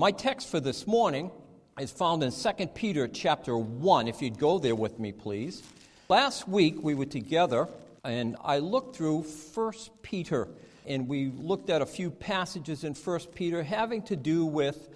My text for this morning is found in 2 Peter chapter 1. If you'd go there with me, please. Last week we were together and I looked through 1 Peter and we looked at a few passages in 1 Peter having to do with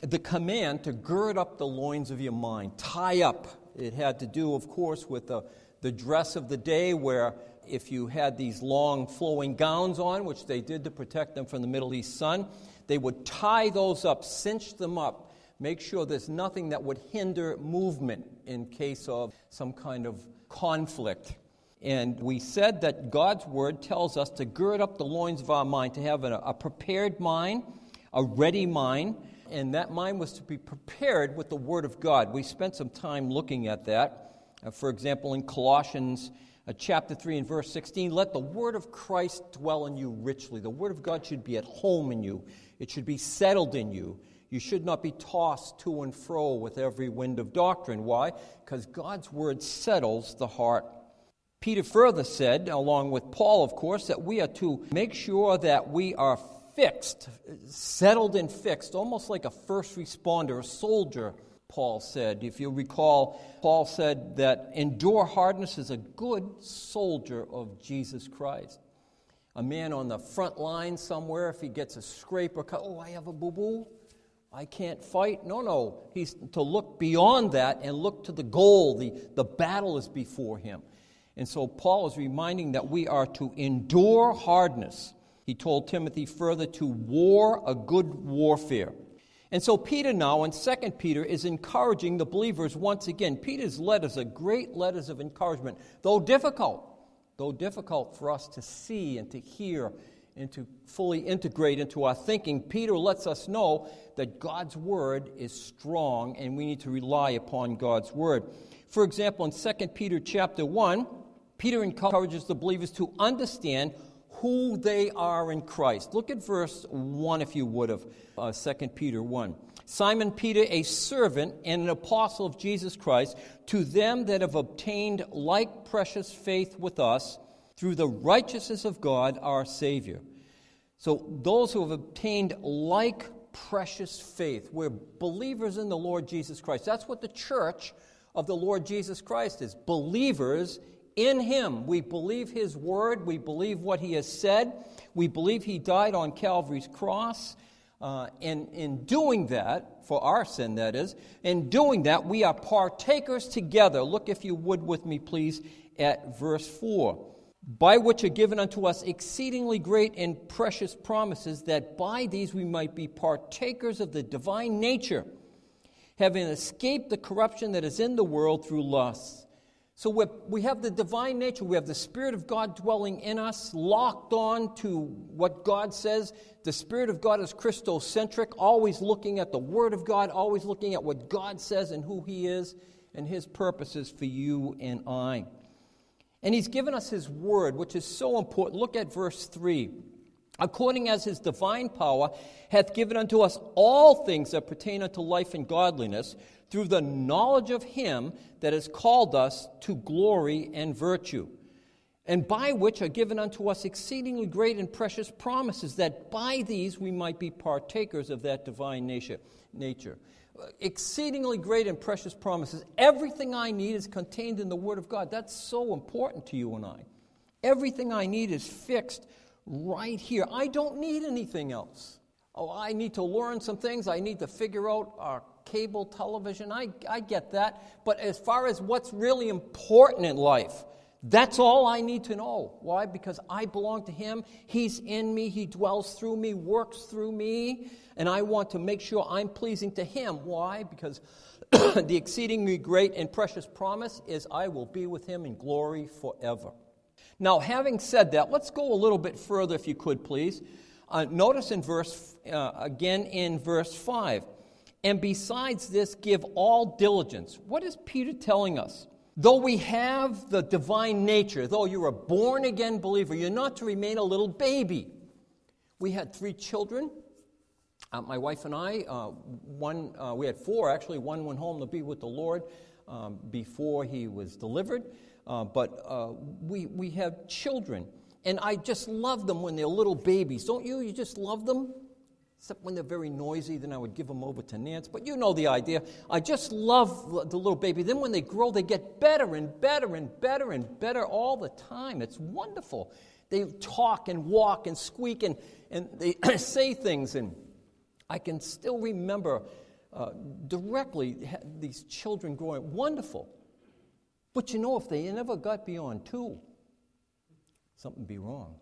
the command to gird up the loins of your mind, tie up. It had to do, of course, with the, the dress of the day where if you had these long flowing gowns on, which they did to protect them from the Middle East sun, they would tie those up, cinch them up, make sure there's nothing that would hinder movement in case of some kind of conflict. And we said that God's word tells us to gird up the loins of our mind, to have a, a prepared mind, a ready mind, and that mind was to be prepared with the word of God. We spent some time looking at that. Uh, for example, in Colossians uh, chapter 3 and verse 16, let the word of Christ dwell in you richly. The word of God should be at home in you. It should be settled in you. You should not be tossed to and fro with every wind of doctrine. Why? Because God's word settles the heart. Peter further said, along with Paul, of course, that we are to make sure that we are fixed, settled and fixed, almost like a first responder, a soldier, Paul said. If you recall, Paul said that endure hardness as a good soldier of Jesus Christ a man on the front line somewhere, if he gets a scrape or cut, oh, I have a boo boo, I can't fight. No, no. He's to look beyond that and look to the goal. The, the battle is before him. And so Paul is reminding that we are to endure hardness. He told Timothy further to war a good warfare. And so Peter now in 2 Peter is encouraging the believers once again. Peter's letters are great letters of encouragement, though difficult though difficult for us to see and to hear and to fully integrate into our thinking, Peter lets us know that God's word is strong and we need to rely upon God's word. For example, in 2 Peter chapter 1, Peter encourages the believers to understand who they are in Christ. Look at verse 1, if you would, of uh, 2 Peter 1. Simon Peter, a servant and an apostle of Jesus Christ, to them that have obtained like precious faith with us through the righteousness of God our Savior. So, those who have obtained like precious faith, we're believers in the Lord Jesus Christ. That's what the church of the Lord Jesus Christ is believers in Him. We believe His word, we believe what He has said, we believe He died on Calvary's cross. Uh, and in doing that, for our sin that is, in doing that, we are partakers together. Look, if you would, with me, please, at verse 4. By which are given unto us exceedingly great and precious promises, that by these we might be partakers of the divine nature, having escaped the corruption that is in the world through lusts. So we have the divine nature, we have the Spirit of God dwelling in us, locked on to what God says. The Spirit of God is Christocentric, always looking at the Word of God, always looking at what God says and who He is and His purposes for you and I. And He's given us His Word, which is so important. Look at verse 3 according as his divine power hath given unto us all things that pertain unto life and godliness, through the knowledge of him that has called us to glory and virtue, and by which are given unto us exceedingly great and precious promises, that by these we might be partakers of that divine nature. Exceedingly great and precious promises. Everything I need is contained in the Word of God. That's so important to you and I. Everything I need is fixed right here. I don't need anything else. Oh, I need to learn some things. I need to figure out our cable television. I, I get that. But as far as what's really important in life, that's all I need to know. Why? Because I belong to Him. He's in me. He dwells through me, works through me. And I want to make sure I'm pleasing to Him. Why? Because the exceedingly great and precious promise is I will be with Him in glory forever. Now, having said that, let's go a little bit further, if you could, please. Uh, notice in verse, uh, again in verse 5. And besides this, give all diligence. What is Peter telling us? Though we have the divine nature, though you're a born again believer, you're not to remain a little baby. We had three children. Uh, my wife and I, uh, one, uh, we had four actually. One went home to be with the Lord um, before he was delivered. Uh, but uh, we, we have children. And I just love them when they're little babies. Don't you? You just love them? Except when they're very noisy, then I would give them over to Nance. But you know the idea. I just love the little baby. Then when they grow, they get better and better and better and better all the time. It's wonderful. They talk and walk and squeak and, and they say things. And I can still remember uh, directly these children growing wonderful. But you know, if they never got beyond two, something would be wrong.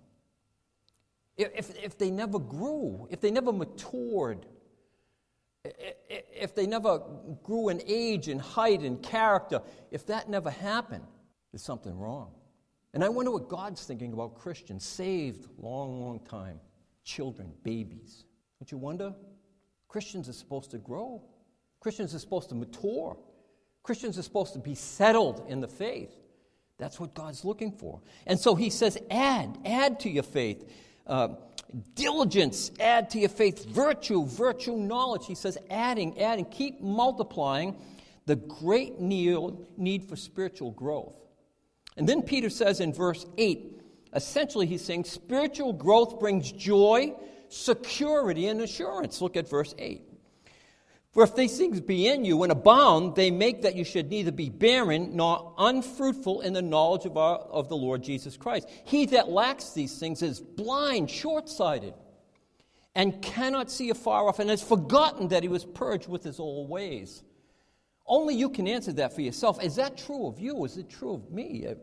If, if they never grew, if they never matured, if they never grew in age and height and character, if that never happened, there's something wrong. And I wonder what God's thinking about Christians, saved long, long time, children, babies. Don't you wonder? Christians are supposed to grow, Christians are supposed to mature, Christians are supposed to be settled in the faith. That's what God's looking for. And so he says, add, add to your faith. Uh, diligence, add to your faith. Virtue, virtue, knowledge. He says, adding, adding. Keep multiplying the great need, for spiritual growth. And then Peter says in verse 8, essentially he's saying spiritual growth brings joy, security, and assurance. Look at verse 8. For if these things be in you and abound, they make that you should neither be barren nor unfruitful in the knowledge of, our, of the Lord Jesus Christ. He that lacks these things is blind, short sighted, and cannot see afar off, and has forgotten that he was purged with his old ways. Only you can answer that for yourself. Is that true of you? Is it true of me? Uh,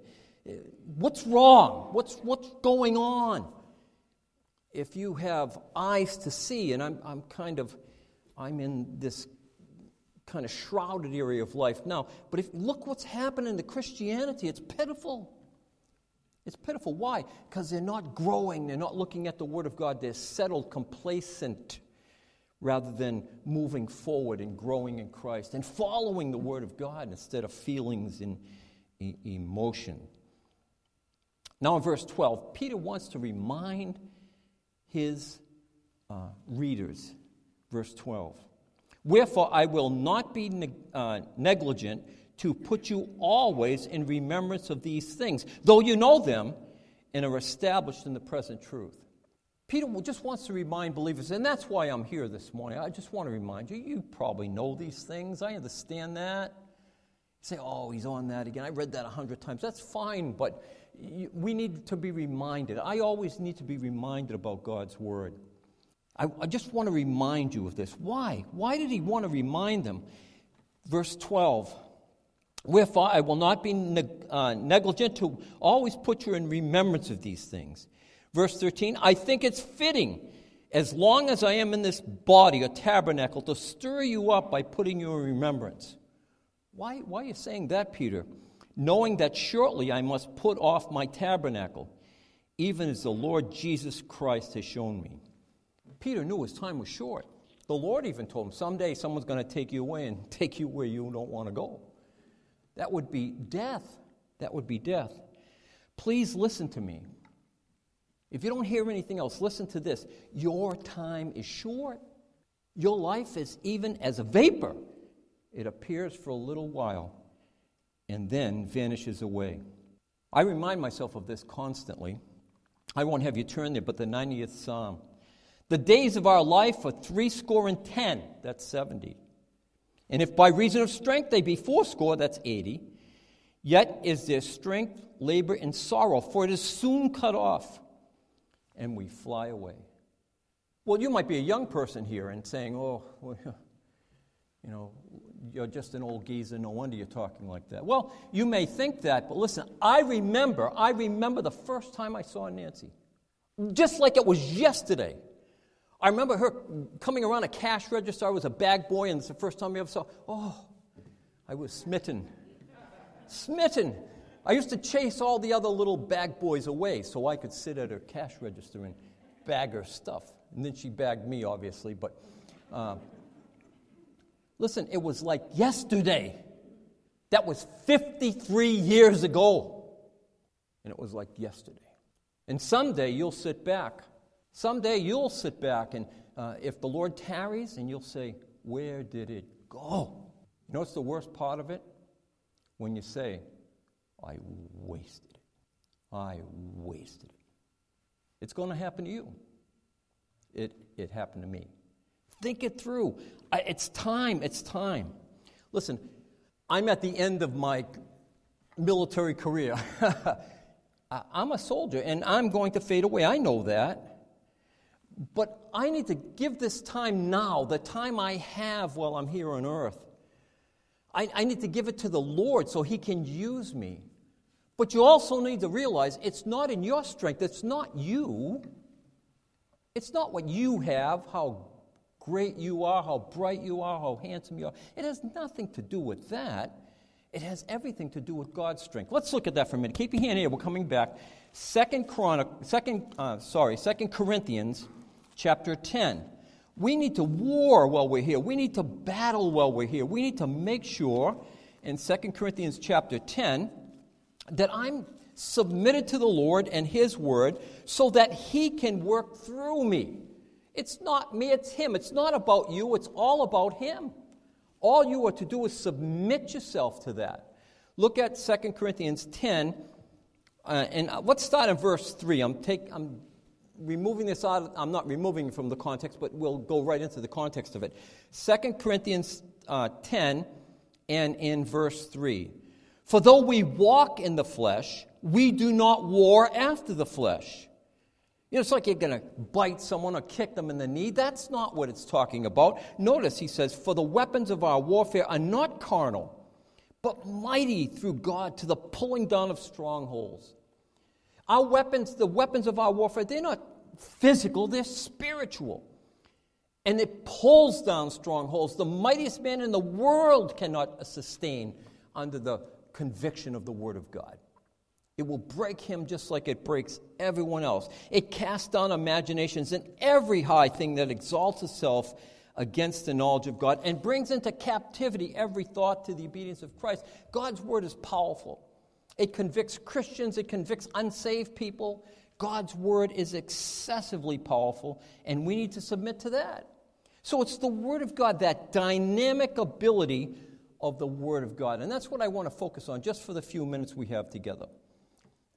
uh, what's wrong? What's, what's going on? If you have eyes to see, and I'm, I'm kind of I'm in this kind of shrouded area of life now. But if look what's happening to Christianity, it's pitiful. It's pitiful. Why? Because they're not growing, they're not looking at the Word of God, they're settled, complacent, rather than moving forward and growing in Christ and following the Word of God instead of feelings and e- emotion. Now, in verse 12, Peter wants to remind his uh, readers Verse 12. Wherefore I will not be neg- uh, negligent to put you always in remembrance of these things, though you know them and are established in the present truth. Peter just wants to remind believers, and that's why I'm here this morning. I just want to remind you, you probably know these things. I understand that. You say, oh, he's on that again. I read that a hundred times. That's fine, but we need to be reminded. I always need to be reminded about God's word. I, I just want to remind you of this. Why? Why did he want to remind them? Verse 12. Wherefore I will not be neg- uh, negligent to always put you in remembrance of these things. Verse 13, I think it's fitting, as long as I am in this body, a tabernacle, to stir you up by putting you in remembrance. Why, why are you saying that, Peter? Knowing that shortly I must put off my tabernacle, even as the Lord Jesus Christ has shown me. Peter knew his time was short. The Lord even told him, someday someone's going to take you away and take you where you don't want to go. That would be death. That would be death. Please listen to me. If you don't hear anything else, listen to this. Your time is short. Your life is even as a vapor. It appears for a little while and then vanishes away. I remind myself of this constantly. I won't have you turn there, but the 90th Psalm. The days of our life are threescore and ten, that's 70. And if by reason of strength they be fourscore, that's 80. Yet is their strength, labor, and sorrow, for it is soon cut off, and we fly away. Well, you might be a young person here and saying, oh, well, you know, you're just an old geezer, no wonder you're talking like that. Well, you may think that, but listen, I remember, I remember the first time I saw Nancy, just like it was yesterday. I remember her coming around a cash register. I was a bag boy, and it's the first time I ever saw. Oh, I was smitten. smitten. I used to chase all the other little bag boys away so I could sit at her cash register and bag her stuff. And then she bagged me, obviously. But uh, listen, it was like yesterday. That was 53 years ago. And it was like yesterday. And someday you'll sit back Someday you'll sit back and uh, if the Lord tarries, and you'll say, Where did it go? You know what's the worst part of it? When you say, I wasted it. I wasted it. It's going to happen to you. It, it happened to me. Think it through. It's time. It's time. Listen, I'm at the end of my military career. I'm a soldier and I'm going to fade away. I know that. But I need to give this time now, the time I have while I'm here on earth. I, I need to give it to the Lord so He can use me. But you also need to realize it's not in your strength, it's not you. It's not what you have, how great you are, how bright you are, how handsome you are. It has nothing to do with that. It has everything to do with God's strength. Let's look at that for a minute. Keep your hand here. We're coming back. Second Chronic, second, uh, sorry, Second Corinthians, chapter ten. We need to war while we're here. We need to battle while we're here. We need to make sure in Second Corinthians chapter ten that I'm submitted to the Lord and His Word so that He can work through me. It's not me, it's Him. It's not about you, it's all about Him. All you are to do is submit yourself to that. Look at 2 Corinthians 10, uh, and uh, let's start in verse 3. I'm, take, I'm removing this out, I'm not removing from the context, but we'll go right into the context of it. 2 Corinthians uh, 10 and in verse 3. For though we walk in the flesh, we do not war after the flesh. You know, it's like you're going to bite someone or kick them in the knee. That's not what it's talking about. Notice he says, For the weapons of our warfare are not carnal, but mighty through God to the pulling down of strongholds. Our weapons, the weapons of our warfare, they're not physical, they're spiritual. And it pulls down strongholds. The mightiest man in the world cannot sustain under the conviction of the Word of God. It will break him just like it breaks everyone else. It casts down imaginations and every high thing that exalts itself against the knowledge of God and brings into captivity every thought to the obedience of Christ. God's word is powerful. It convicts Christians, it convicts unsaved people. God's word is excessively powerful, and we need to submit to that. So it's the word of God, that dynamic ability of the word of God. And that's what I want to focus on just for the few minutes we have together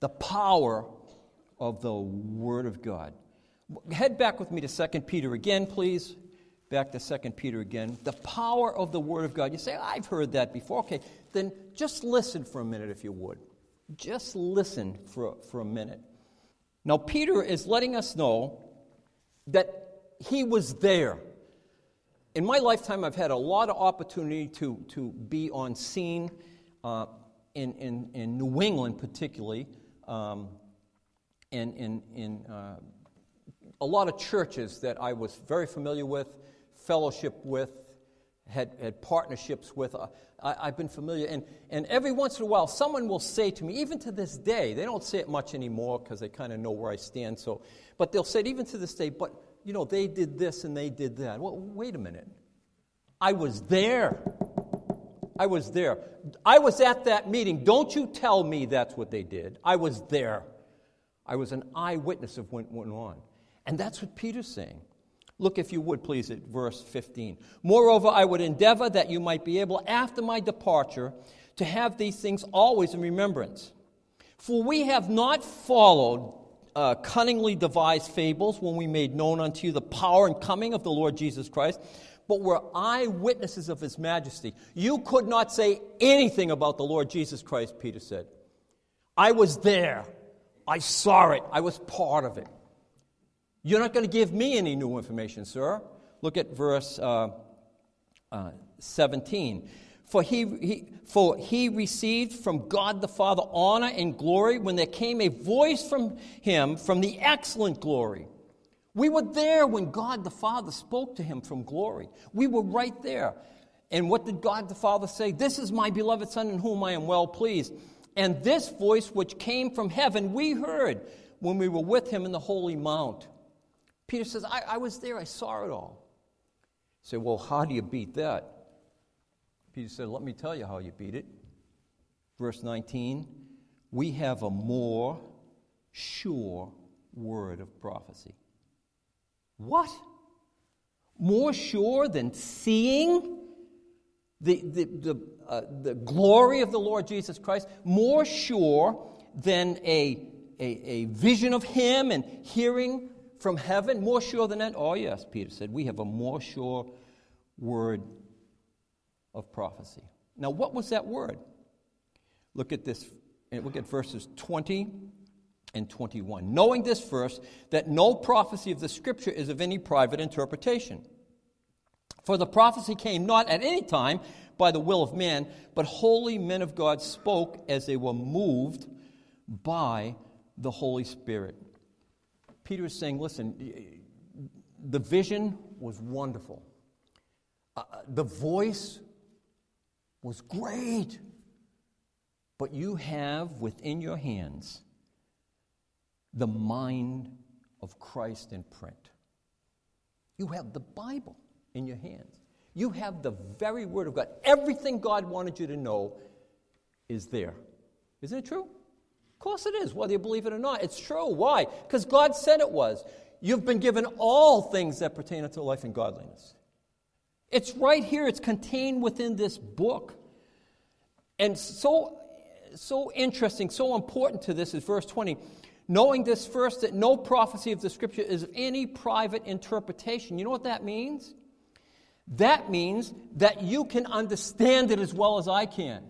the power of the Word of God. Head back with me to 2 Peter again, please. Back to 2 Peter again. The power of the Word of God. You say, I've heard that before. Okay, then just listen for a minute if you would. Just listen for, for a minute. Now, Peter is letting us know that he was there. In my lifetime, I've had a lot of opportunity to, to be on scene uh, in, in, in New England, particularly um, in, in, in uh, a lot of churches that I was very familiar with, fellowship with, had, had partnerships with. Uh, I, have been familiar. And, and every once in a while, someone will say to me, even to this day, they don't say it much anymore because they kind of know where I stand. So, but they'll say it even to this day, but you know, they did this and they did that. Well, wait a minute. I was there. I was there. I was at that meeting. Don't you tell me that's what they did. I was there. I was an eyewitness of what went on. And that's what Peter's saying. Look, if you would, please, at verse 15. Moreover, I would endeavor that you might be able, after my departure, to have these things always in remembrance. For we have not followed uh, cunningly devised fables when we made known unto you the power and coming of the Lord Jesus Christ but were eyewitnesses of his majesty. You could not say anything about the Lord Jesus Christ, Peter said. I was there. I saw it. I was part of it. You're not going to give me any new information, sir. Look at verse uh, uh, 17. For he, he, for he received from God the Father honor and glory when there came a voice from him from the excellent glory. We were there when God the Father spoke to him from glory. We were right there. And what did God the Father say? This is my beloved Son in whom I am well pleased. And this voice which came from heaven we heard when we were with him in the holy mount. Peter says, I, I was there, I saw it all. You say, well, how do you beat that? Peter said, Let me tell you how you beat it. Verse 19 We have a more sure word of prophecy. What? More sure than seeing the, the, the, uh, the glory of the Lord Jesus Christ? More sure than a, a, a vision of Him and hearing from heaven? More sure than that? Oh, yes, Peter said. We have a more sure word of prophecy. Now, what was that word? Look at this, look at verses 20 and 21. Knowing this first, that no prophecy of the Scripture is of any private interpretation. For the prophecy came not at any time by the will of man, but holy men of God spoke as they were moved by the Holy Spirit. Peter is saying, listen, the vision was wonderful. Uh, the voice was great. But you have within your hands the mind of Christ in print. You have the Bible in your hands. You have the very Word of God. Everything God wanted you to know is there. Isn't it true? Course it is, whether you believe it or not. It's true. Why? Because God said it was. You've been given all things that pertain unto life and godliness. It's right here, it's contained within this book. And so, so interesting, so important to this is verse 20 knowing this first, that no prophecy of the scripture is of any private interpretation. You know what that means? That means that you can understand it as well as I can.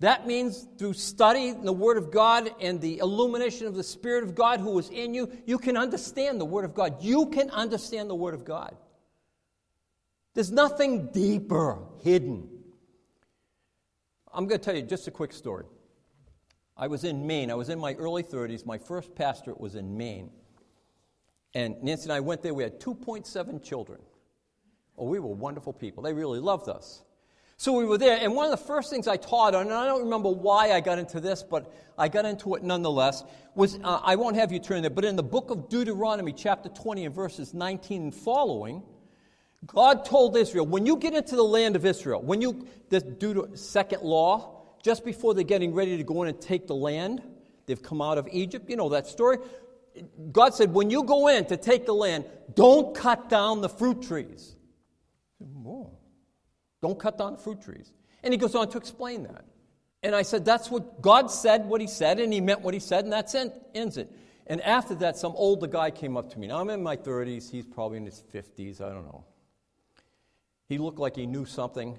That means through study the Word of God and the illumination of the Spirit of God who is in you, you can understand the Word of God. You can understand the Word of God. There's nothing deeper hidden. I'm going to tell you just a quick story. I was in Maine. I was in my early 30s. My first pastorate was in Maine. And Nancy and I went there. We had 2.7 children. Oh, we were wonderful people. They really loved us. So we were there, and one of the first things I taught on, and I don't remember why I got into this, but I got into it nonetheless, was uh, I won't have you turn there, but in the book of Deuteronomy, chapter 20, and verses 19 and following, God told Israel, when you get into the land of Israel, when you, this Deut- second law, just before they're getting ready to go in and take the land, they've come out of Egypt. You know that story. God said, when you go in to take the land, don't cut down the fruit trees. Don't cut down fruit trees. And he goes on to explain that. And I said, that's what God said, what he said, and he meant what he said, and that ends it. And after that, some older guy came up to me. Now, I'm in my 30s, he's probably in his 50s, I don't know. He looked like he knew something,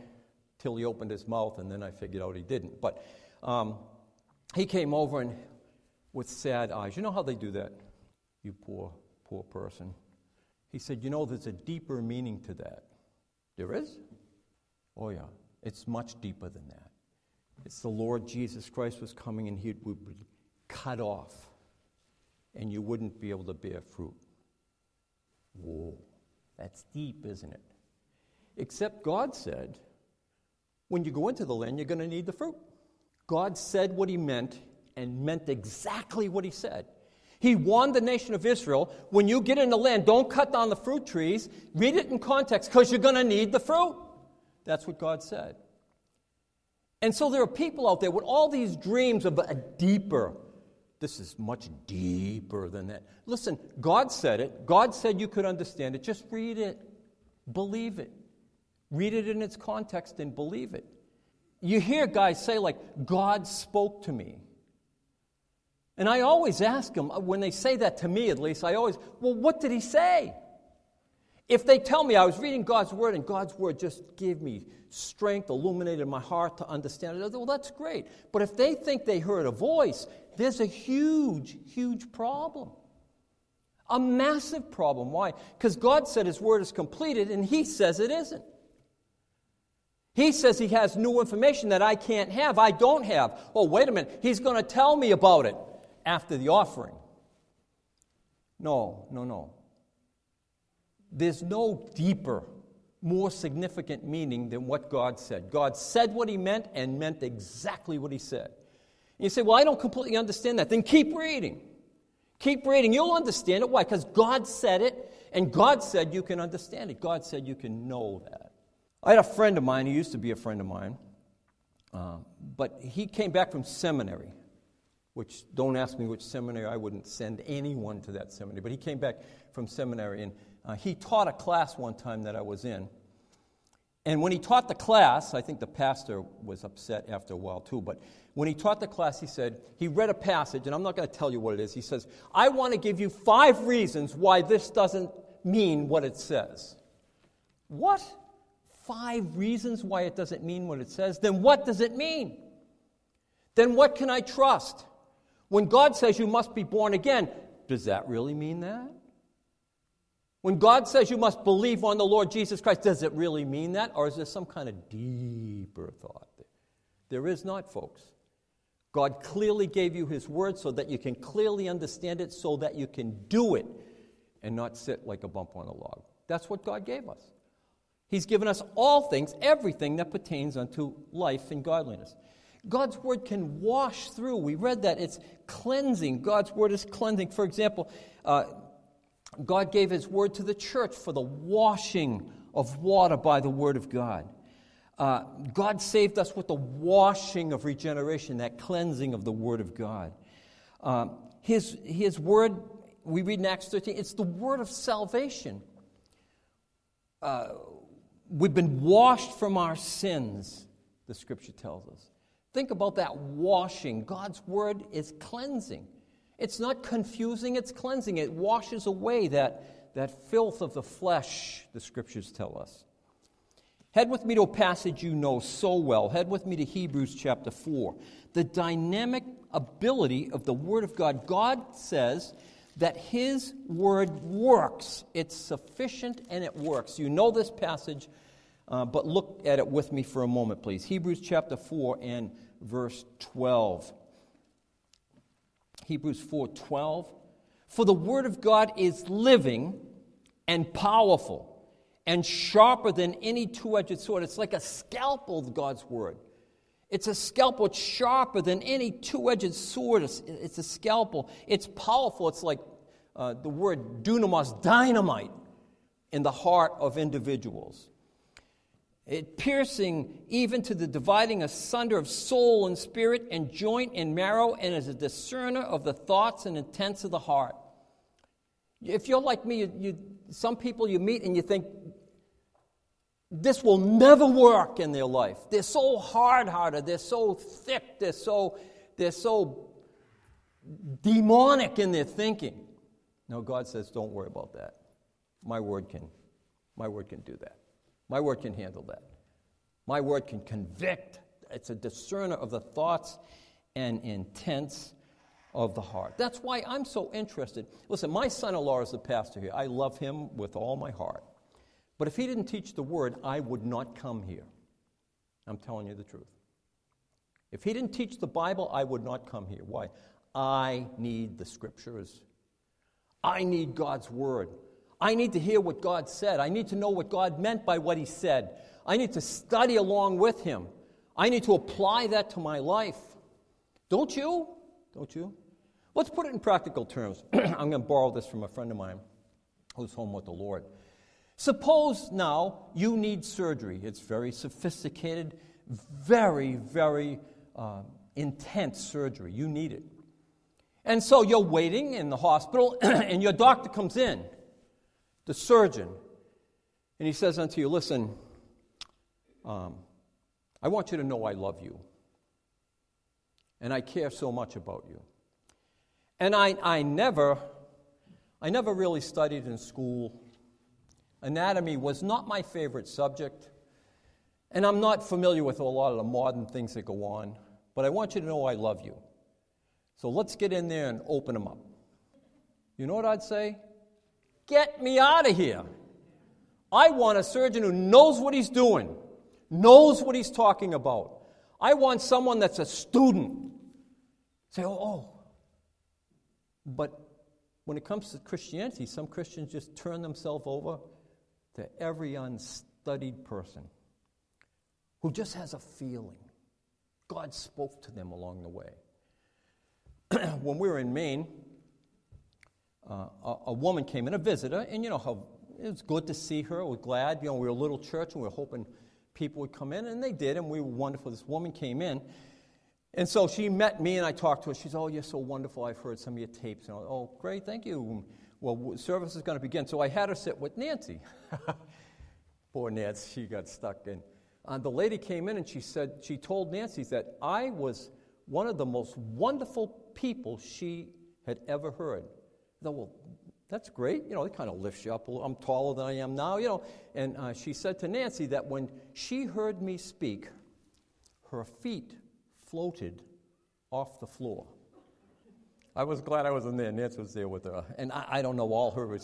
till he opened his mouth, and then I figured out he didn't. But um, he came over and with sad eyes. You know how they do that? You poor, poor person. He said, You know, there's a deeper meaning to that. There is? Oh, yeah. It's much deeper than that. It's the Lord Jesus Christ was coming and he would be cut off, and you wouldn't be able to bear fruit. Whoa, that's deep, isn't it? Except God said, when you go into the land, you're going to need the fruit. God said what he meant and meant exactly what he said. He warned the nation of Israel when you get in the land, don't cut down the fruit trees. Read it in context because you're going to need the fruit. That's what God said. And so there are people out there with all these dreams of a deeper, this is much deeper than that. Listen, God said it. God said you could understand it. Just read it, believe it. Read it in its context and believe it. You hear guys say, like, God spoke to me. And I always ask them, uh, when they say that to me at least, I always, well, what did he say? If they tell me I was reading God's word and God's word just gave me strength, illuminated my heart to understand it, well, that's great. But if they think they heard a voice, there's a huge, huge problem. A massive problem. Why? Because God said His word is completed and He says it isn't. He says he has new information that I can't have, I don't have. Oh, wait a minute, he's going to tell me about it after the offering. No, no, no. There's no deeper, more significant meaning than what God said. God said what he meant and meant exactly what he said. And you say, Well, I don't completely understand that. Then keep reading. Keep reading. You'll understand it. Why? Because God said it, and God said you can understand it. God said you can know that. I had a friend of mine, he used to be a friend of mine, uh, but he came back from seminary, which don't ask me which seminary, I wouldn't send anyone to that seminary, but he came back from seminary and uh, he taught a class one time that I was in. And when he taught the class, I think the pastor was upset after a while too, but when he taught the class, he said, he read a passage, and I'm not going to tell you what it is. He says, I want to give you five reasons why this doesn't mean what it says. What? Five reasons why it doesn't mean what it says? Then what does it mean? Then what can I trust? When God says you must be born again, does that really mean that? When God says you must believe on the Lord Jesus Christ, does it really mean that? Or is there some kind of deeper thought? There is not, folks. God clearly gave you His word so that you can clearly understand it, so that you can do it and not sit like a bump on a log. That's what God gave us. He's given us all things, everything that pertains unto life and godliness. God's word can wash through. We read that. It's cleansing. God's word is cleansing. For example, uh, God gave his word to the church for the washing of water by the word of God. Uh, God saved us with the washing of regeneration, that cleansing of the word of God. Uh, his, his word, we read in Acts 13, it's the word of salvation. Uh, we've been washed from our sins, the scripture tells us. Think about that washing. God's word is cleansing. It's not confusing, it's cleansing. It washes away that, that filth of the flesh, the scriptures tell us. Head with me to a passage you know so well. Head with me to Hebrews chapter 4. The dynamic ability of the Word of God. God says that His Word works. It's sufficient and it works. You know this passage, uh, but look at it with me for a moment, please. Hebrews chapter 4 and verse 12. Hebrews 4:12 For the word of God is living and powerful and sharper than any two-edged sword. It's like a scalpel God's word. It's a scalpel. It's sharper than any two-edged sword. It's, it's a scalpel. It's powerful. It's like uh, the word dunamis, dynamite, in the heart of individuals it piercing even to the dividing asunder of soul and spirit and joint and marrow, and is a discerner of the thoughts and intents of the heart. If you're like me, you, you, some people you meet and you think, this will never work in their life. They're so hard hearted, they're so thick, they're so, they're so demonic in their thinking. No, God says, don't worry about that. My word can, my word can do that. My word can handle that. My word can convict. It's a discerner of the thoughts and intents of the heart. That's why I'm so interested. Listen, my son in law is the pastor here. I love him with all my heart. But if he didn't teach the word, I would not come here. I'm telling you the truth. If he didn't teach the Bible, I would not come here. Why? I need the scriptures. I need God's word. I need to hear what God said. I need to know what God meant by what He said. I need to study along with Him. I need to apply that to my life. Don't you? Don't you? Let's put it in practical terms. I'm going to borrow this from a friend of mine who's home with the Lord. Suppose now you need surgery. It's very sophisticated, very, very uh, intense surgery. You need it. And so you're waiting in the hospital, and your doctor comes in the surgeon, and he says unto you, Listen, um, I want you to know I love you, and I care so much about you. And I, I never, I never really studied in school. Anatomy was not my favorite subject, and I'm not familiar with a lot of the modern things that go on, but I want you to know I love you. So let's get in there and open them up. You know what I'd say? Get me out of here. I want a surgeon who knows what he's doing, knows what he's talking about. I want someone that's a student. Say, oh, oh. But when it comes to Christianity, some Christians just turn themselves over to every unstudied person who just has a feeling. God spoke to them along the way. when we were in Maine, uh, a, woman came in, a visitor, and you know how it was good to see her. We're glad. You know, we were a little church, and we were hoping people would come in, and they did, and we were wonderful. This woman came in, and so she met me, and I talked to her. She said, "Oh, you're so wonderful. I've heard some of your tapes." And I, "Oh, great, thank you." Well, service is going to begin, so I had her sit with Nancy. Poor Nancy, she got stuck in. Uh, the lady came in and she said, she told Nancy that I was one of the most wonderful people she had ever heard. Thought, well, that's great. You know, it kind of lifts you up. a little. I'm taller than I am now, you know. And uh, she said to Nancy that when she heard me speak, her feet floated off the floor. I was glad I wasn't there. Nancy was there with her. And I, I don't know all her,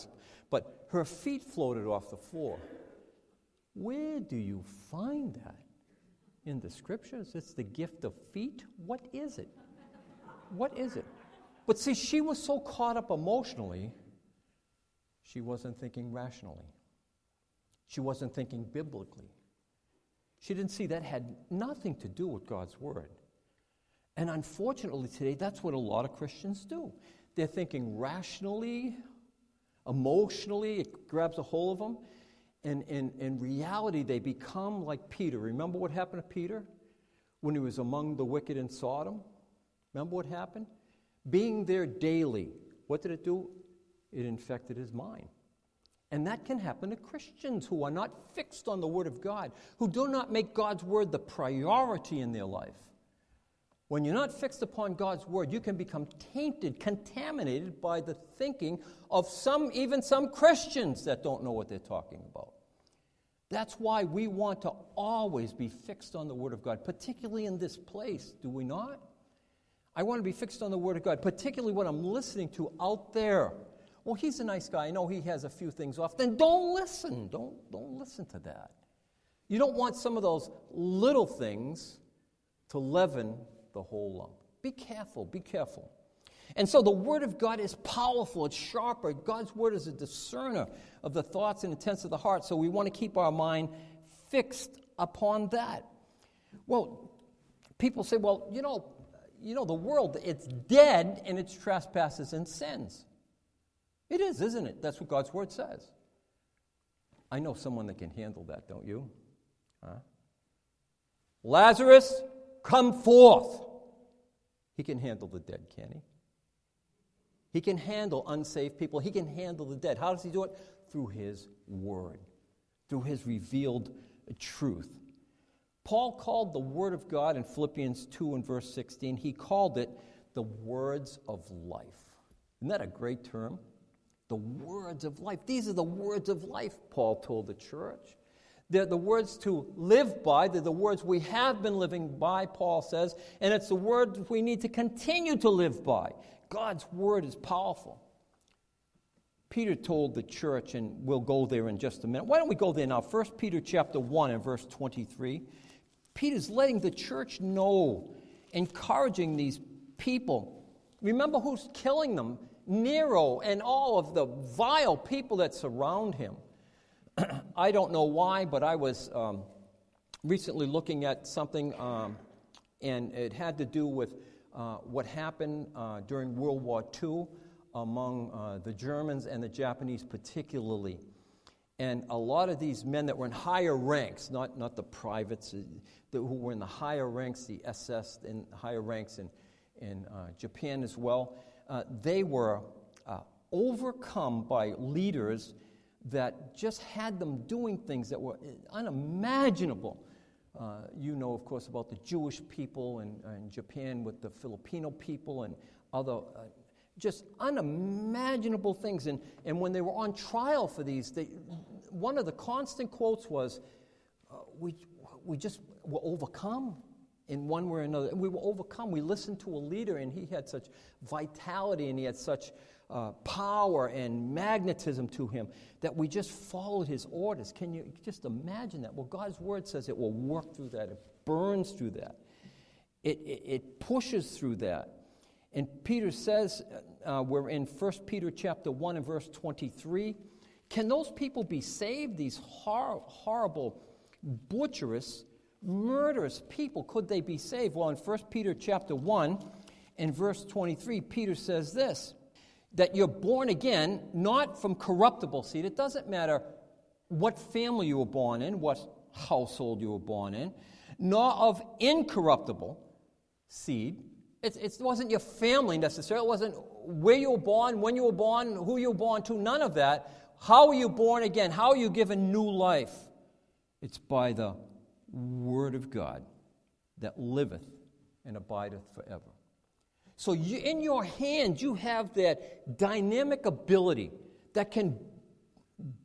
but her feet floated off the floor. Where do you find that? In the scriptures? It's the gift of feet? What is it? What is it? But see, she was so caught up emotionally, she wasn't thinking rationally. She wasn't thinking biblically. She didn't see that had nothing to do with God's Word. And unfortunately, today, that's what a lot of Christians do. They're thinking rationally, emotionally, it grabs a hold of them. And in, reality, they become like Peter. Remember what happened to Peter when he was among the wicked in Sodom? Remember what happened? Being there daily, what did it do? It infected his mind. And that can happen to Christians who are not fixed on the Word of God, who do not make God's Word the priority in their life. When you're not fixed upon God's word, you can become tainted, contaminated by the thinking of some, even some Christians that don't know what they're talking about. That's why we want to always be fixed on the Word of God, particularly in this place, do we not? I want to be fixed on the Word of God, particularly what I'm listening to out there. Well, he's a nice guy. I know he has a few things off. Then don't listen. Don't, don't listen to that. You don't want some of those little things to leaven the whole lump. Be careful, be careful. And so the Word of God is powerful, it's sharper. God's Word is a discerner of the thoughts and intents of the heart, so we want to keep our mind fixed upon that. Well, people say, well, you know, you know, the world, it's dead in its trespasses and sins. It is, isn't it? That's what God's Word says. I know someone that can handle that, don't you? Huh? Lazarus, come forth. He can handle the dead, can he? He can handle unsaved people. He can handle the dead. How does he do it? Through his word, through his revealed truth. Paul called the word of God in Philippians 2 and verse 16, he called it the words of life. Isn't that a great term? The words of life. These are the words of life, Paul told the church. They're the words to live by. They're the words we have been living by, Paul says, and it's the words we need to continue to live by. God's word is powerful. Peter told the church, and we'll go there in just a minute. Why don't we go there now? 1 Peter chapter 1 and verse 23. Peter's letting the church know, encouraging these people. Remember who's killing them? Nero and all of the vile people that surround him. I don't know why, but I was um, recently looking at something, um, and it had to do with uh, what happened uh, during World War II among uh, the Germans and the Japanese, particularly. And a lot of these men that were in higher ranks, not, not the privates, uh, the, who were in the higher ranks, the SS and higher ranks in, in uh, Japan as well, uh, they were overcome by leaders that just had them doing things that were unimaginable. Uh, you know, of course, about the Jewish people in, in Japan with the Filipino people and other uh, just unimaginable things. And, and when they were on trial for these, they, one of the constant quotes was, uh, we, we just were overcome in one way or another. We were overcome. We listened to a leader, and he had such vitality and he had such uh, power and magnetism to him that we just followed his orders. Can you just imagine that? Well, God's word says it will work through that, it burns through that, it, it, it pushes through that. And Peter says, uh, we're in 1 Peter chapter 1 and verse 23. Can those people be saved? These hor- horrible, butcherous, murderous people, could they be saved? Well, in 1 Peter chapter 1 and verse 23, Peter says this that you're born again, not from corruptible seed. It doesn't matter what family you were born in, what household you were born in, nor of incorruptible seed. It, it wasn't your family necessarily. It wasn't where you were born, when you were born, who you were born to, none of that. How are you born again? How are you given new life? It's by the word of God that liveth and abideth forever. So you, in your hand, you have that dynamic ability that can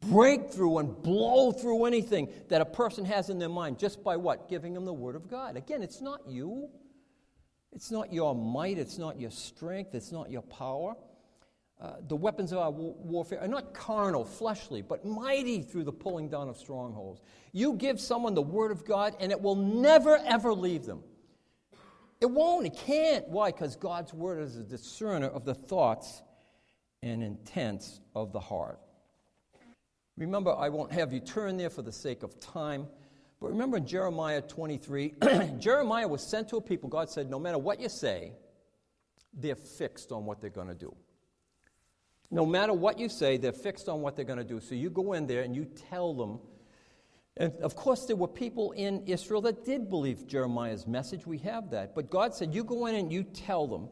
break through and blow through anything that a person has in their mind just by what? Giving them the Word of God. Again, it's not you. It's not your might. It's not your strength. It's not your power. Uh, the weapons of our warfare are not carnal, fleshly, but mighty through the pulling down of strongholds. You give someone the Word of God, and it will never, ever leave them. It won't. It can't. Why? Because God's Word is a discerner of the thoughts and intents of the heart. Remember, I won't have you turn there for the sake of time, but remember in Jeremiah 23, Jeremiah was sent to a people. God said, No matter what you say, they're fixed on what they're going to do. No matter what you say, they're fixed on what they're going to do. So you go in there and you tell them. And of course, there were people in Israel that did believe Jeremiah's message. We have that. But God said, You go in and you tell them.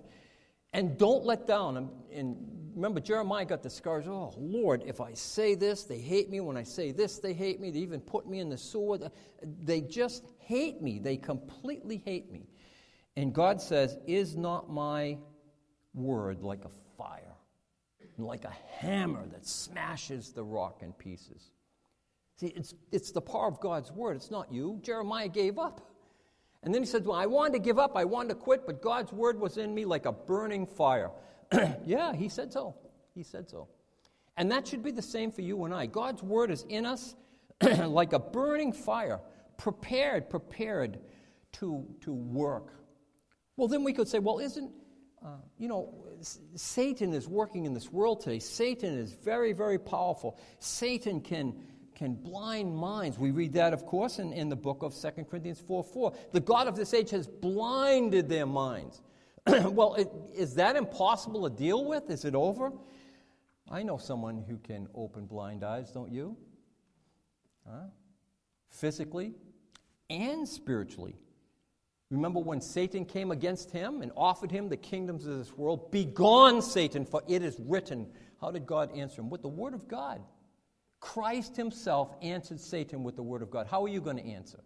And don't let down. And, remember, Jeremiah got the scars. Oh, Lord, if I say this, they hate me. When I say this, they hate me. They even put me in the sewer. They just hate me. They completely hate me. And God says, Is not my word like a fire? like a hammer that smashes the rock in pieces. See, it's, it's the power of God's word, it's not you. Jeremiah gave up. And then he said, Well, I wanted to give up, I wanted to quit, but God's word was in me like a burning fire. yeah, he said so. He said so. And that should be the same for you and I. God's word is in us like a burning fire, prepared, prepared to, to work. Well, then we could say, well, isn't, uh, you know, Satan is working in this world today. Satan is very, very powerful. Satan can, can blind minds. We read that, of course, in, in the book of 2 Corinthians 4 4. The God of this age has blinded their minds. well, it, is that impossible to deal with? Is it over? I know someone who can open blind eyes, don't you? Huh? Physically and spiritually. Remember when Satan came against him and offered him the kingdoms of this world? Begone, Satan, for it is written. How did God answer him? With the word of God. Christ himself answered Satan with the word of God. How are you going to answer?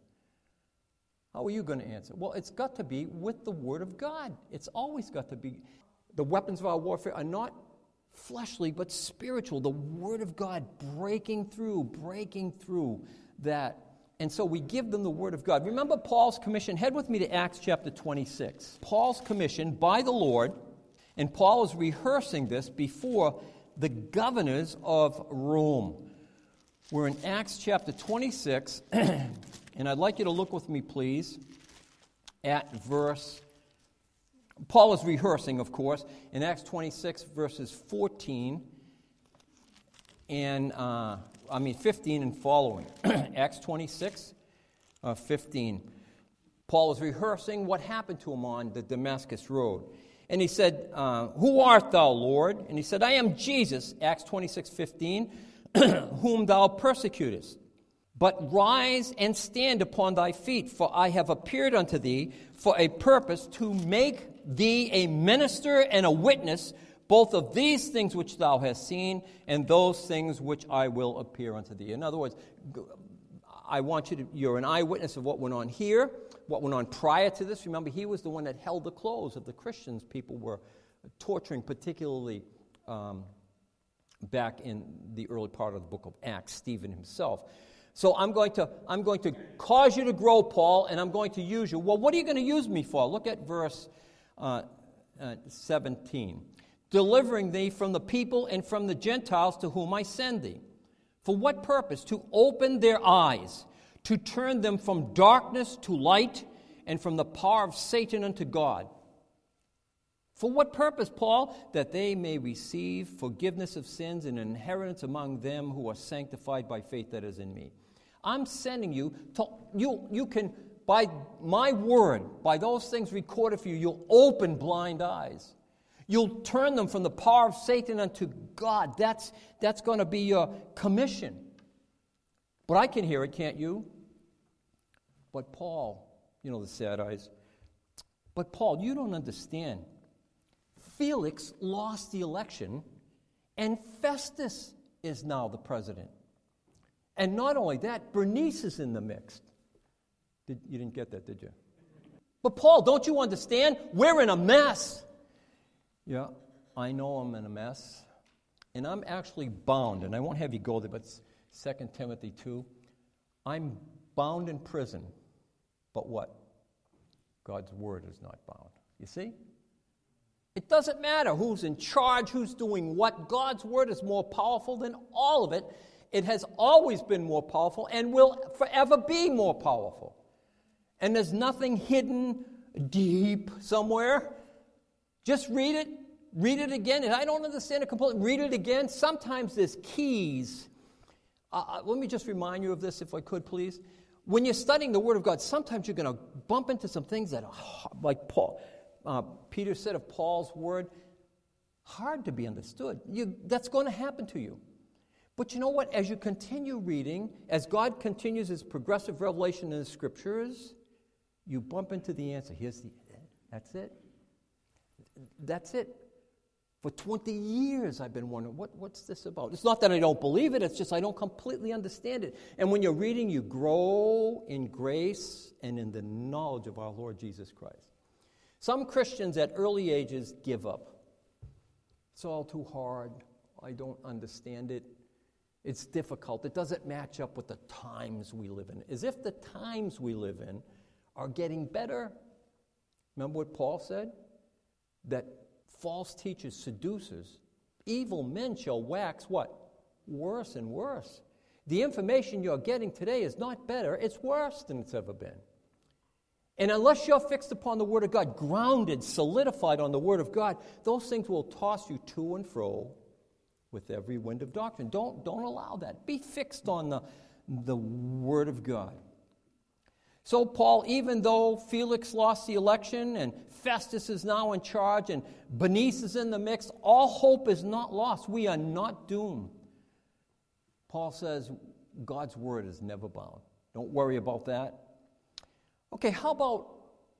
How are you going to answer? Well, it's got to be with the word of God. It's always got to be. The weapons of our warfare are not fleshly, but spiritual. The word of God breaking through, breaking through that and so we give them the Word of God. Remember Paul's commission? Head with me to Acts chapter 26. Paul's commission by the Lord, and Paul is rehearsing this before the governors of Rome. We're in Acts chapter 26, and I'd like you to look with me, please, at verse. Paul is rehearsing, of course, in Acts 26, verses 14 and uh, I mean 15 and following. Acts 26, uh, 15. Paul is rehearsing what happened to him on the Damascus Road. And he said, uh, Who art thou, Lord? And he said, I am Jesus, Acts 26, 15, whom thou persecutest. But rise and stand upon thy feet, for I have appeared unto thee for a purpose to make thee a minister and a witness both of these things which thou hast seen, and those things which I will appear unto thee. In other words, I want you to, you're an eyewitness of what went on here, what went on prior to this. Remember, he was the one that held the clothes of the Christians. People were torturing, particularly um, back in the early part of the book of Acts, Stephen himself. So I'm going to I'm going to cause you to grow, Paul, and I'm going to use you. Well, what are you going to use me for? Look at verse uh, uh, 17 delivering thee from the people and from the Gentiles to whom I send thee. For what purpose? To open their eyes, to turn them from darkness to light, and from the power of Satan unto God. For what purpose, Paul? That they may receive forgiveness of sins and inheritance among them who are sanctified by faith that is in me. I'm sending you to, you, you can, by my word, by those things recorded for you, you'll open blind eyes. You'll turn them from the power of Satan unto God. That's, that's going to be your commission. But I can hear it, can't you? But Paul, you know the sad eyes. But Paul, you don't understand. Felix lost the election, and Festus is now the president. And not only that, Bernice is in the mix. Did, you didn't get that, did you? But Paul, don't you understand? We're in a mess. Yeah, I know I'm in a mess. And I'm actually bound, and I won't have you go there, but 2 Timothy 2. I'm bound in prison. But what? God's word is not bound. You see? It doesn't matter who's in charge, who's doing what. God's word is more powerful than all of it. It has always been more powerful and will forever be more powerful. And there's nothing hidden deep somewhere. Just read it, read it again. And I don't understand it completely. Read it again. Sometimes there's keys. Uh, uh let me just remind you of this, if I could, please. When you're studying the Word of God, sometimes you're going to bump into some things that are like Paul uh, Peter said of Paul's word, hard to be understood. You, that's going to happen to you. But you know what? As you continue reading, as God continues his progressive revelation in the scriptures, you bump into the answer. Here's the that's it. That's it. For 20 years, I've been wondering, what, what's this about? It's not that I don't believe it, it's just I don't completely understand it. And when you're reading, you grow in grace and in the knowledge of our Lord Jesus Christ. Some Christians at early ages give up. It's all too hard. I don't understand it. It's difficult. It doesn't match up with the times we live in. As if the times we live in are getting better. Remember what Paul said? That false teachers, seducers, evil men shall wax what? Worse and worse. The information you're getting today is not better, it's worse than it's ever been. And unless you're fixed upon the Word of God, grounded, solidified on the Word of God, those things will toss you to and fro with every wind of doctrine. Don't, don't allow that. Be fixed on the, the Word of God. So, Paul, even though Felix lost the election and Festus is now in charge and Bernice is in the mix, all hope is not lost. We are not doomed. Paul says God's word is never bound. Don't worry about that. Okay, how about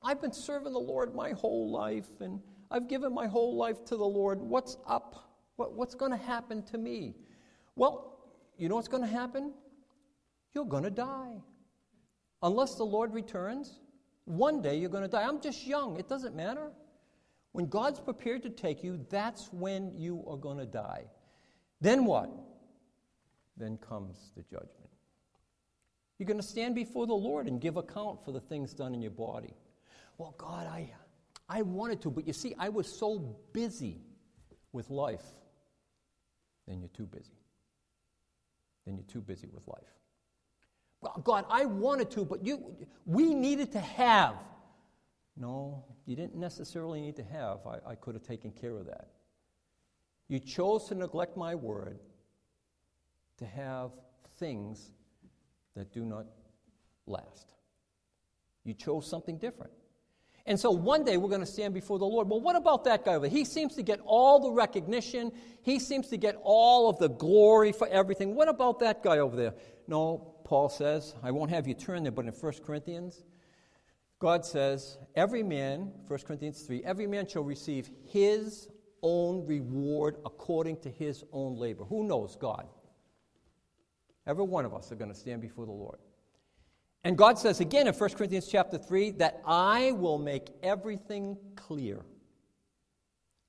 I've been serving the Lord my whole life and I've given my whole life to the Lord. What's up? What, what's going to happen to me? Well, you know what's going to happen? You're going to die. Unless the Lord returns, one day you're going to die. I'm just young. It doesn't matter. When God's prepared to take you, that's when you are going to die. Then what? Then comes the judgment. You're going to stand before the Lord and give account for the things done in your body. Well, God, I, I wanted to, but you see, I was so busy with life. Then you're too busy. Then you're too busy with life. Well, God, I wanted to, but you, we needed to have. No, you didn't necessarily need to have. I, I could have taken care of that. You chose to neglect my word to have things that do not last. You chose something different. And so one day we're going to stand before the Lord. Well, what about that guy over there? He seems to get all the recognition, he seems to get all of the glory for everything. What about that guy over there? No, Paul says, I won't have you turn there, but in 1 Corinthians, God says, every man, 1 Corinthians 3, every man shall receive his own reward according to his own labor. Who knows? God. Every one of us are going to stand before the Lord. And God says again in 1 Corinthians chapter 3 that I will make everything clear.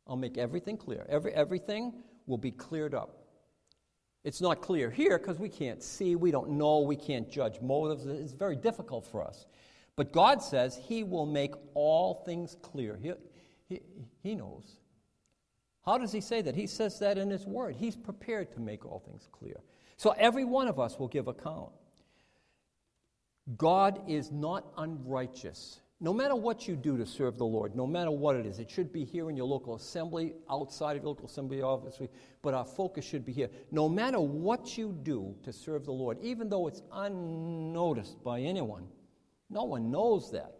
I'll make everything clear. Every, everything will be cleared up. It's not clear here because we can't see, we don't know, we can't judge motives. It's very difficult for us. But God says He will make all things clear. He, he, he knows. How does He say that? He says that in His Word. He's prepared to make all things clear. So every one of us will give account. God is not unrighteous. No matter what you do to serve the Lord, no matter what it is, it should be here in your local assembly, outside of your local assembly, obviously, but our focus should be here. No matter what you do to serve the Lord, even though it's unnoticed by anyone, no one knows that.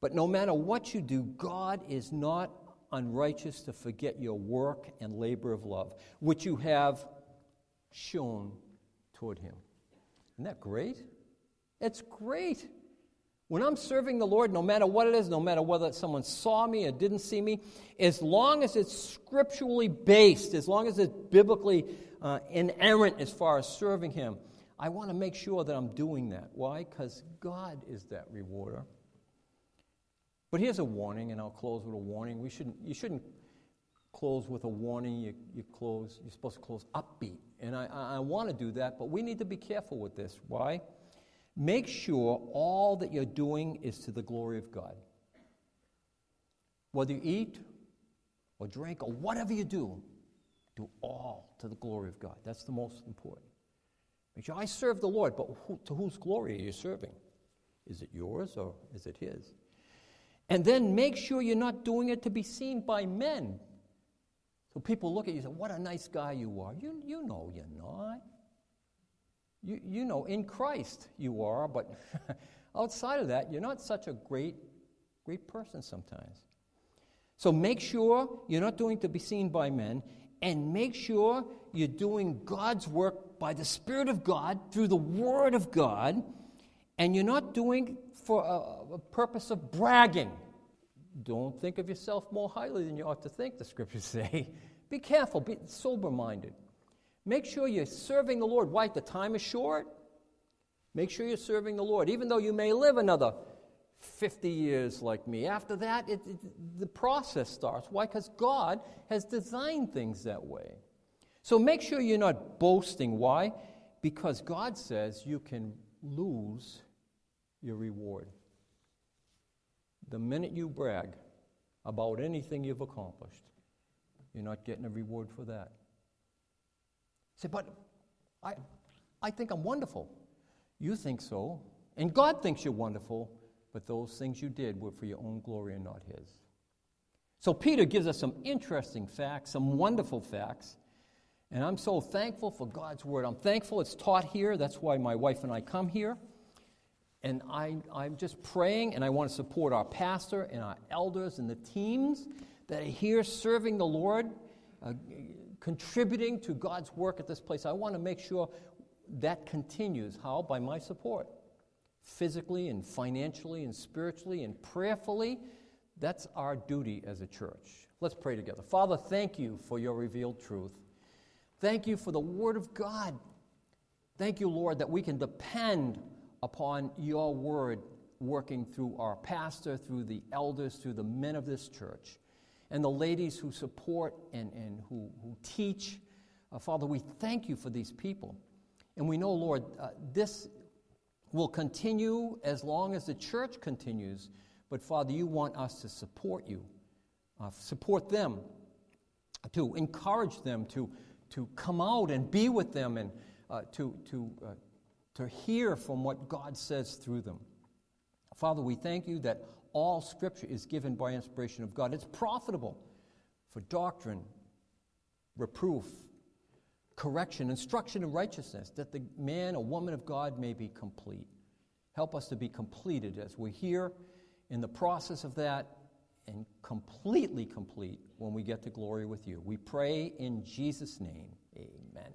But no matter what you do, God is not unrighteous to forget your work and labor of love, which you have shown toward him. Isn't that great? It's great. When I'm serving the Lord, no matter what it is, no matter whether someone saw me or didn't see me, as long as it's scripturally based, as long as it's biblically uh, inerrant as far as serving Him, I want to make sure that I'm doing that. Why? Because God is that rewarder. But here's a warning, and I'll close with a warning. We shouldn't, you shouldn't close with a warning. You, you close, you're supposed to close upbeat. And I, I, I want to do that, but we need to be careful with this. Why? Make sure all that you're doing is to the glory of God. Whether you eat or drink or whatever you do, do all to the glory of God. That's the most important. Make sure I serve the Lord, but who, to whose glory are you serving? Is it yours or is it His? And then make sure you're not doing it to be seen by men. So people look at you and say, What a nice guy you are. You, you know you're not. You, you know, in Christ you are, but outside of that, you're not such a great, great person sometimes. So make sure you're not doing to be seen by men, and make sure you're doing God's work by the Spirit of God through the Word of God, and you're not doing for a, a purpose of bragging. Don't think of yourself more highly than you ought to think, the scriptures say. Be careful, be sober minded. Make sure you're serving the Lord. Why? The time is short. Make sure you're serving the Lord, even though you may live another 50 years like me. After that, it, it, the process starts. Why? Because God has designed things that way. So make sure you're not boasting. Why? Because God says you can lose your reward. The minute you brag about anything you've accomplished, you're not getting a reward for that. Say, but I, I think I'm wonderful. You think so. And God thinks you're wonderful, but those things you did were for your own glory and not His. So Peter gives us some interesting facts, some wonderful facts. And I'm so thankful for God's word. I'm thankful it's taught here. That's why my wife and I come here. And I, I'm just praying, and I want to support our pastor and our elders and the teams that are here serving the Lord, uh, contributing to God's work at this place. I want to make sure that continues. How? By my support. Physically and financially and spiritually and prayerfully. That's our duty as a church. Let's pray together. Father, thank you for your revealed truth. Thank you for the Word of God. Thank you, Lord, that we can depend upon your Word working through our pastor, through the elders, through the men of this church, and the ladies who support and, and who, who teach. Uh, Father, we thank you for these people. And we know, Lord, uh, this will continue as long as the church continues. But Father, you want us to support you, uh, support them, to encourage them to, to come out and be with them and uh, to, to, uh, to hear from what God says through them. Father, we thank you that all Scripture is given by inspiration of God. It's profitable for doctrine, reproof, correction, instruction in righteousness, that the man or woman of God may be complete. Help us to be completed as we're here in the process of that and completely complete when we get to glory with you. We pray in Jesus' name. Amen.